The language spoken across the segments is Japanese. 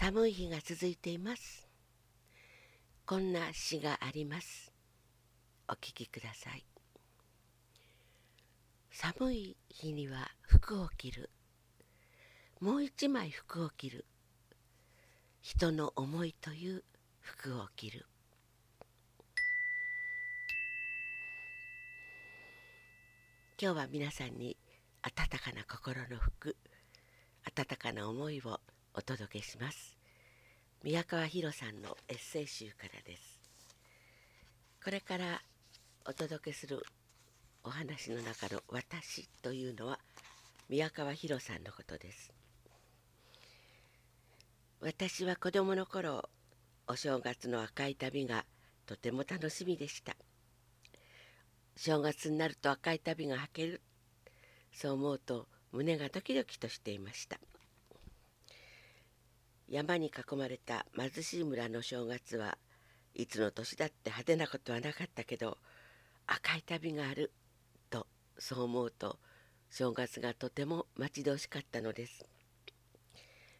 寒い日が続いています。こんな詩があります。お聞きください。寒い日には服を着る。もう一枚服を着る。人の思いという服を着る。今日は皆さんに温かな心の服温かな思いをお届けします。宮川博さんのエッセイ集からです。これからお届けするお話の中の「私」というのは宮川博さんのことです。私は子供の頃お正月の赤い旅がとても楽しみでした。正月になると赤い旅が履ける。そう思うと胸がドキドキとしていました。山に囲まれた貧しい村の正月はいつの年だって派手なことはなかったけど赤い旅があるとそう思うと正月がとても待ち遠しかったのです。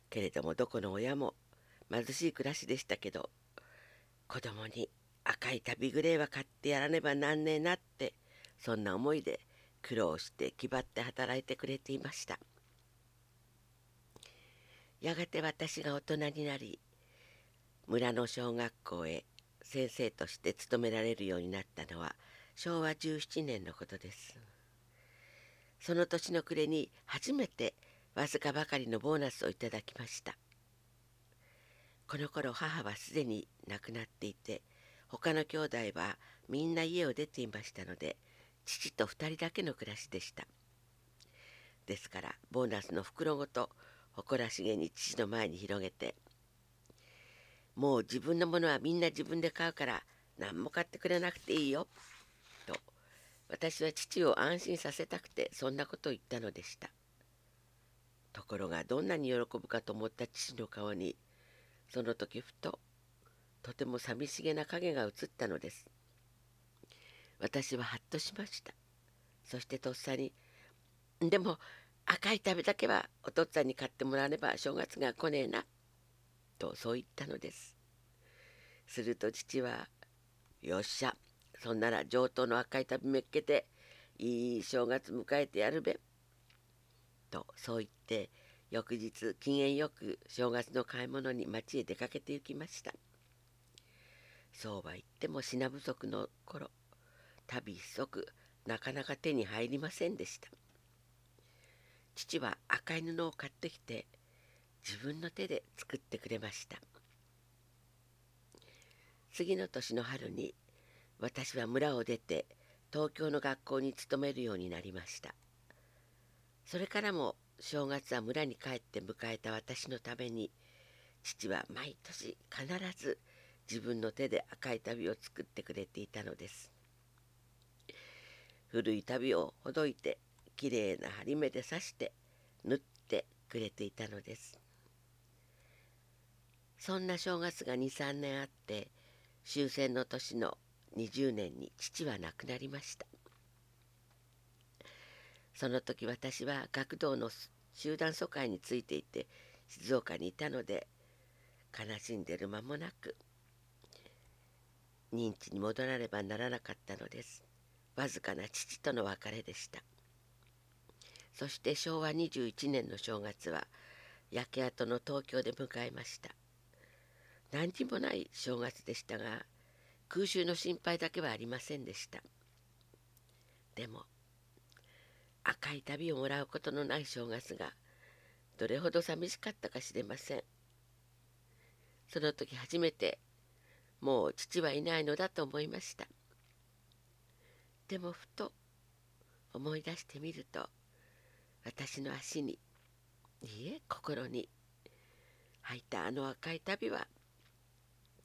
けれどもどこの親も貧しい暮らしでしたけど子供に赤い旅グレーは買ってやらねばなんねえなってそんな思いで苦労して気張って働いてくれていました。やがて私が大人になり村の小学校へ先生として勤められるようになったのは昭和17年のことです。その年の暮れに初めてわずかばかりのボーナスをいただきました。この頃母はすでに亡くなっていて他の兄弟はみんな家を出ていましたので父と2人だけの暮らしでした。ですからボーナスの袋ごと誇らしげに父の前に広げて「もう自分のものはみんな自分で買うから何も買ってくれなくていいよ」と私は父を安心させたくてそんなことを言ったのでした。ところがどんなに喜ぶかと思った父の顔にその時ふととても寂しげな影が映ったのです。私はハッとしました。そしてとっさに「でも赤い旅だけはお父っつぁんに買ってもらわねば正月が来ねえな」とそう言ったのです。すると父は「よっしゃそんなら上等の赤い旅めっけていい正月迎えてやるべ」とそう言って翌日機嫌よく正月の買い物に町へ出かけて行きました。そうは言っても品不足の頃旅一足なかなか手に入りませんでした。父は赤い布を買ってきて自分の手で作ってくれました。次の年の春に私は村を出て東京の学校に勤めるようになりました。それからも正月は村に帰って迎えた私のために父は毎年必ず自分の手で赤い旅を作ってくれていたのです。古い旅をほどいてきれいな針目で刺して縫ってくれていたのです。そんな正月が23年あって終戦の年の20年に父は亡くなりました。その時私は学童の集団疎開についていて静岡にいたので悲しんでる間もなく認知に戻らねばならなかったのです。わずかな父との別れでした。そして昭和21年の正月は焼け跡の東京で迎えました。何にもない正月でしたが空襲の心配だけはありませんでした。でも赤い旅をもらうことのない正月がどれほど寂しかったかしれません。その時初めてもう父はいないのだと思いました。でもふと思い出してみると私の足にいいえ心に履いたあの赤い旅は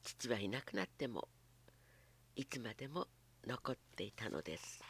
父はいなくなってもいつまでも残っていたのです。